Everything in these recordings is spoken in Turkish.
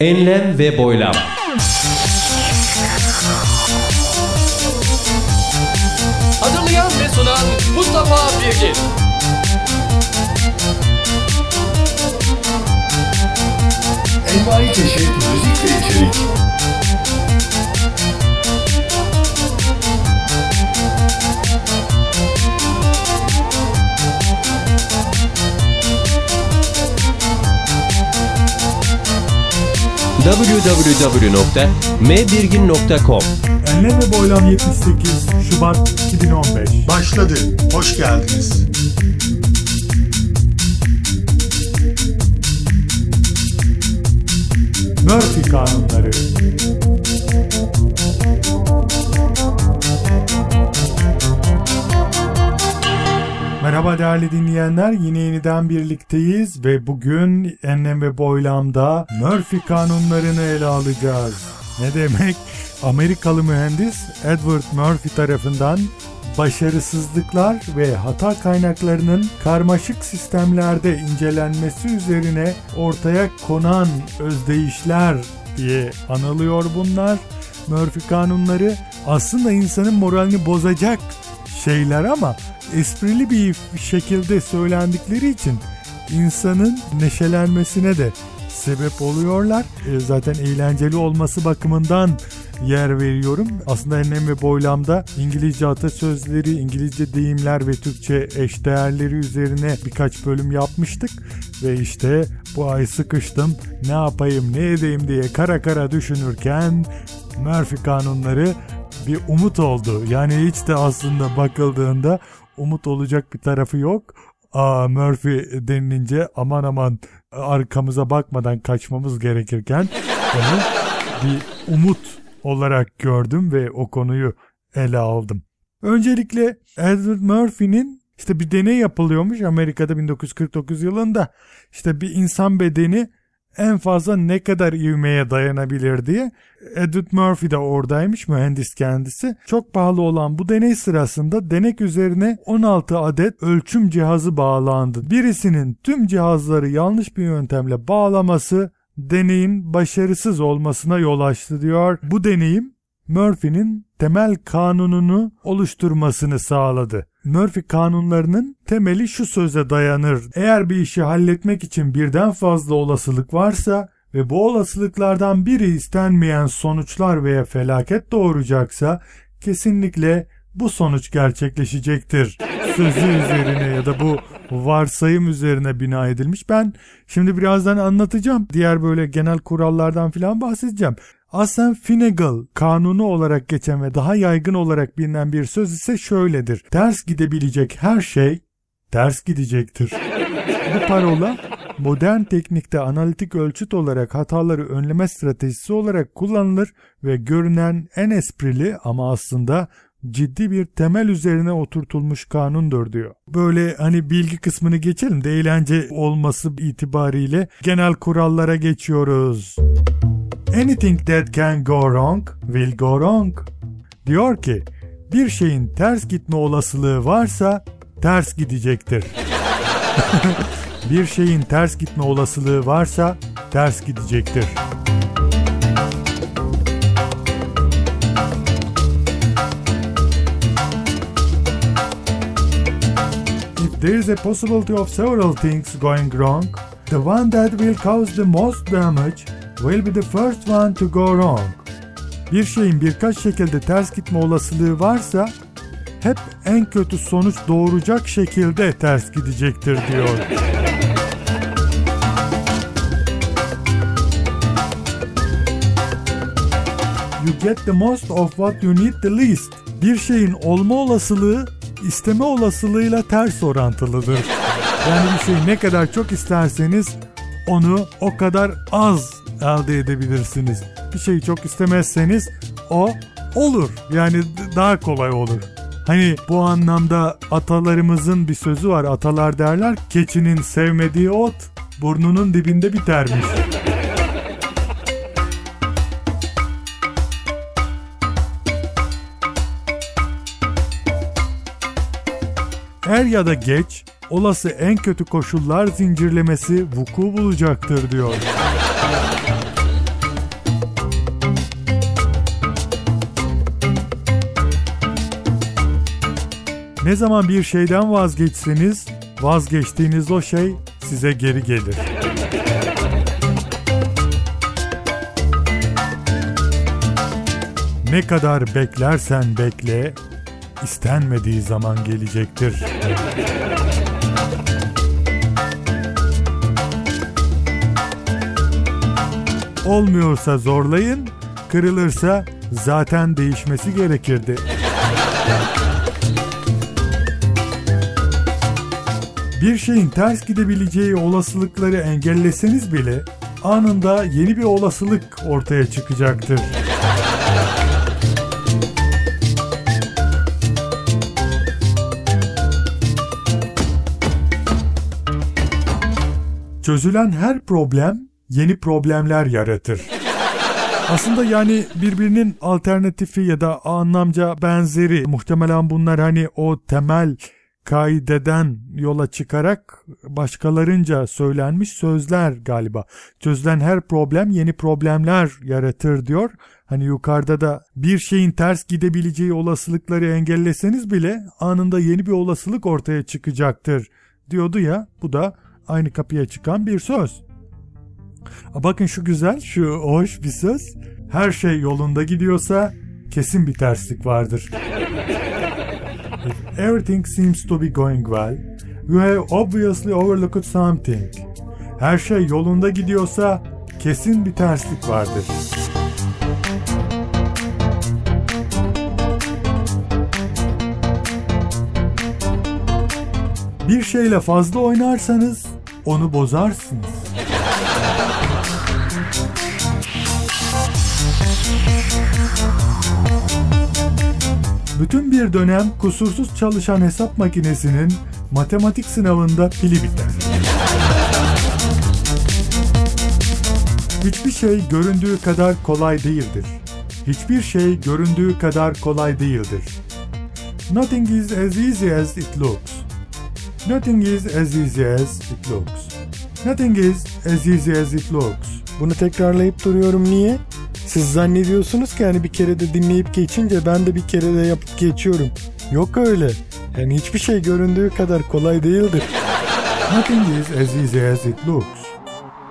Enlem ve boylam. Hazırlayan ve sunan Mustafa Birgin. Envai çeşit müzik ve içerik. www.mbirgin.com Enlem ve Boylam 78 Şubat 2015 Başladı. Hoş geldiniz. Murphy Kanunları Merhaba değerli dinleyenler yine yeniden birlikteyiz ve bugün Enlem ve Boylam'da Murphy kanunlarını ele alacağız. Ne demek? Amerikalı mühendis Edward Murphy tarafından başarısızlıklar ve hata kaynaklarının karmaşık sistemlerde incelenmesi üzerine ortaya konan özdeyişler diye anılıyor bunlar. Murphy kanunları aslında insanın moralini bozacak şeyler ama esprili bir şekilde söylendikleri için insanın neşelenmesine de sebep oluyorlar. E, zaten eğlenceli olması bakımından yer veriyorum. Aslında enlem ve boylamda İngilizce atasözleri, İngilizce deyimler ve Türkçe eşdeğerleri üzerine birkaç bölüm yapmıştık. Ve işte bu ay sıkıştım ne yapayım ne edeyim diye kara kara düşünürken Murphy kanunları bir umut oldu. Yani hiç de aslında bakıldığında umut olacak bir tarafı yok. Aa Murphy denilince aman aman arkamıza bakmadan kaçmamız gerekirken onu bir umut olarak gördüm ve o konuyu ele aldım. Öncelikle Edward Murphy'nin işte bir deney yapılıyormuş Amerika'da 1949 yılında. İşte bir insan bedeni en fazla ne kadar ivmeye dayanabilir diye. Edward Murphy de oradaymış mühendis kendisi. Çok pahalı olan bu deney sırasında denek üzerine 16 adet ölçüm cihazı bağlandı. Birisinin tüm cihazları yanlış bir yöntemle bağlaması deneyin başarısız olmasına yol açtı diyor. Bu deneyim Murphy'nin temel kanununu oluşturmasını sağladı. Murphy kanunlarının temeli şu söze dayanır. Eğer bir işi halletmek için birden fazla olasılık varsa ve bu olasılıklardan biri istenmeyen sonuçlar veya felaket doğuracaksa kesinlikle bu sonuç gerçekleşecektir. Sözü üzerine ya da bu varsayım üzerine bina edilmiş. Ben şimdi birazdan anlatacağım. Diğer böyle genel kurallardan filan bahsedeceğim. Aslen Finnegal kanunu olarak geçen ve daha yaygın olarak bilinen bir söz ise şöyledir. Ters gidebilecek her şey ters gidecektir. Bu parola modern teknikte analitik ölçüt olarak hataları önleme stratejisi olarak kullanılır ve görünen en esprili ama aslında ciddi bir temel üzerine oturtulmuş kanundur diyor. Böyle hani bilgi kısmını geçelim de eğlence olması itibariyle genel kurallara geçiyoruz. Anything that can go wrong will go wrong. Diyor ki bir şeyin ters gitme olasılığı varsa ters gidecektir. bir şeyin ters gitme olasılığı varsa ters gidecektir. There is a possibility of several things going wrong, the one that will cause the most damage will be the first one to go wrong. Bir şeyin birkaç şekilde ters gitme olasılığı varsa hep en kötü sonuç doğuracak şekilde ters gidecektir diyor. You get the most of what you need the least. Bir şeyin olma olasılığı isteme olasılığıyla ters orantılıdır. Yani bir şeyi ne kadar çok isterseniz onu o kadar az elde edebilirsiniz. Bir şeyi çok istemezseniz o olur. Yani daha kolay olur. Hani bu anlamda atalarımızın bir sözü var. Atalar derler keçinin sevmediği ot burnunun dibinde bitermiş. Er ya da geç olası en kötü koşullar zincirlemesi vuku bulacaktır diyor. ne zaman bir şeyden vazgeçseniz vazgeçtiğiniz o şey size geri gelir. ne kadar beklersen bekle, istenmediği zaman gelecektir. Olmuyorsa zorlayın, kırılırsa zaten değişmesi gerekirdi. Bir şeyin ters gidebileceği olasılıkları engelleseniz bile anında yeni bir olasılık ortaya çıkacaktır. Çözülen her problem yeni problemler yaratır. Aslında yani birbirinin alternatifi ya da anlamca benzeri muhtemelen bunlar hani o temel kaideden yola çıkarak başkalarınca söylenmiş sözler galiba. Çözülen her problem yeni problemler yaratır diyor. Hani yukarıda da bir şeyin ters gidebileceği olasılıkları engelleseniz bile anında yeni bir olasılık ortaya çıkacaktır diyordu ya. Bu da aynı kapıya çıkan bir söz. Bakın şu güzel, şu hoş bir söz. Her şey yolunda gidiyorsa kesin bir terslik vardır. If everything seems to be going well, you have obviously overlooked something. Her şey yolunda gidiyorsa kesin bir terslik vardır. Bir şeyle fazla oynarsanız onu bozarsınız. Bütün bir dönem kusursuz çalışan hesap makinesinin matematik sınavında pili biter. Hiçbir şey göründüğü kadar kolay değildir. Hiçbir şey göründüğü kadar kolay değildir. Nothing is as easy as it looks. Nothing is as easy as it looks. Nothing is as easy as it looks. Bunu tekrarlayıp duruyorum niye? Siz zannediyorsunuz ki hani bir kere de dinleyip geçince ben de bir kere de yapıp geçiyorum. Yok öyle. Yani hiçbir şey göründüğü kadar kolay değildir. Nothing is as easy as it looks.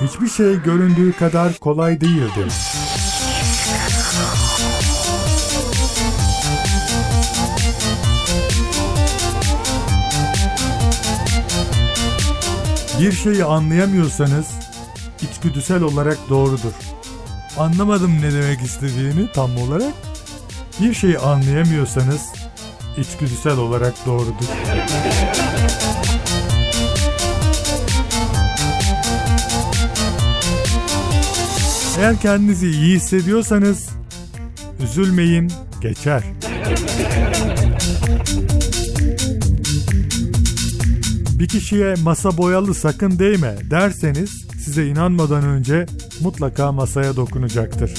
Hiçbir şey göründüğü kadar kolay değildir. Bir şeyi anlayamıyorsanız içgüdüsel olarak doğrudur. Anlamadım ne demek istediğini tam olarak. Bir şeyi anlayamıyorsanız içgüdüsel olarak doğrudur. Eğer kendinizi iyi hissediyorsanız üzülmeyin, geçer. Kişiye masa boyalı sakın değme derseniz size inanmadan önce mutlaka masaya dokunacaktır.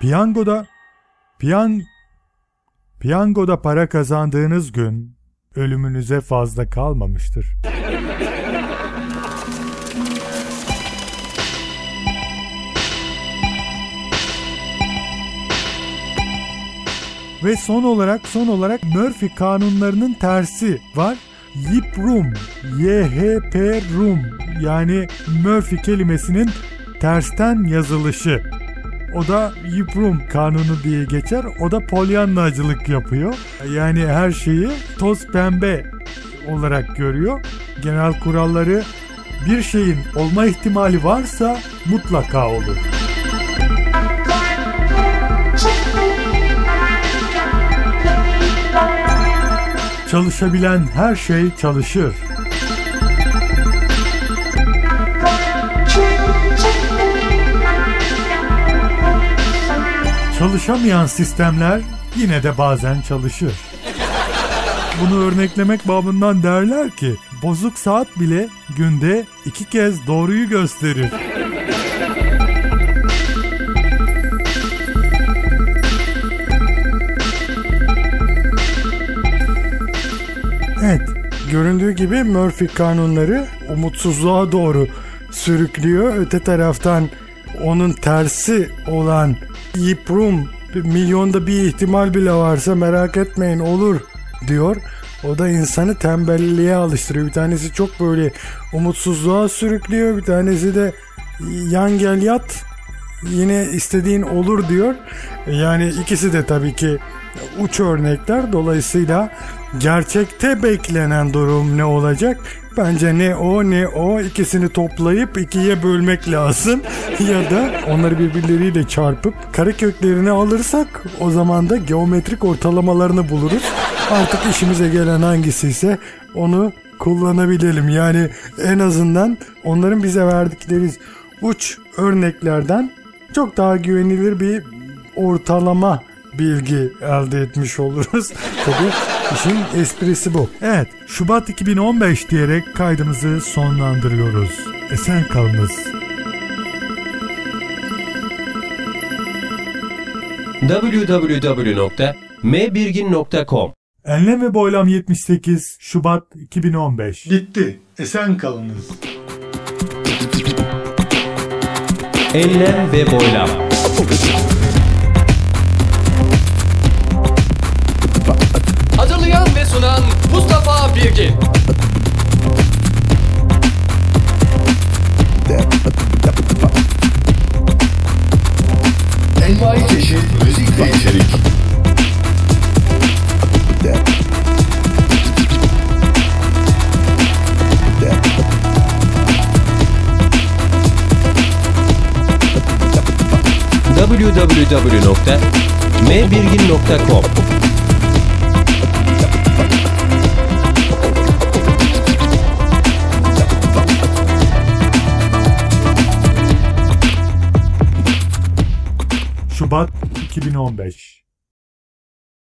Piyangoda piyan piyangoda para kazandığınız gün ölümünüze fazla kalmamıştır. Ve son olarak son olarak Murphy kanunlarının tersi var. Yiprum, YHP rum yani Murphy kelimesinin tersten yazılışı. O da Yiprum kanunu diye geçer. O da polyanlacılık yapıyor. Yani her şeyi toz pembe olarak görüyor. Genel kuralları bir şeyin olma ihtimali varsa mutlaka olur. Çalışabilen her şey çalışır. Çalışamayan sistemler yine de bazen çalışır. Bunu örneklemek babından derler ki bozuk saat bile günde iki kez doğruyu gösterir. Göründüğü gibi Murphy kanunları umutsuzluğa doğru sürüklüyor. Öte taraftan onun tersi olan Yiprum milyonda bir ihtimal bile varsa merak etmeyin olur diyor. O da insanı tembelliğe alıştırıyor. Bir tanesi çok böyle umutsuzluğa sürüklüyor. Bir tanesi de yan gel yat yine istediğin olur diyor. Yani ikisi de tabii ki uç örnekler. Dolayısıyla gerçekte beklenen durum ne olacak? Bence ne o ne o ikisini toplayıp ikiye bölmek lazım. ya da onları birbirleriyle çarpıp kareköklerini alırsak o zaman da geometrik ortalamalarını buluruz. Artık işimize gelen hangisi ise onu kullanabilelim. Yani en azından onların bize verdikleri uç örneklerden çok daha güvenilir bir ortalama bilgi elde etmiş oluruz. Tabii işin esprisi bu. Evet, Şubat 2015 diyerek kaydımızı sonlandırıyoruz. Esen kalınız. www.mbirgin.com Enlem ve Boylam 78 Şubat 2015 Bitti. Esen kalınız. Enlem ve Boylam sunan Mustafa Birgin. Envai çeşit müzik ve içerik. www.mbirgin.com 2015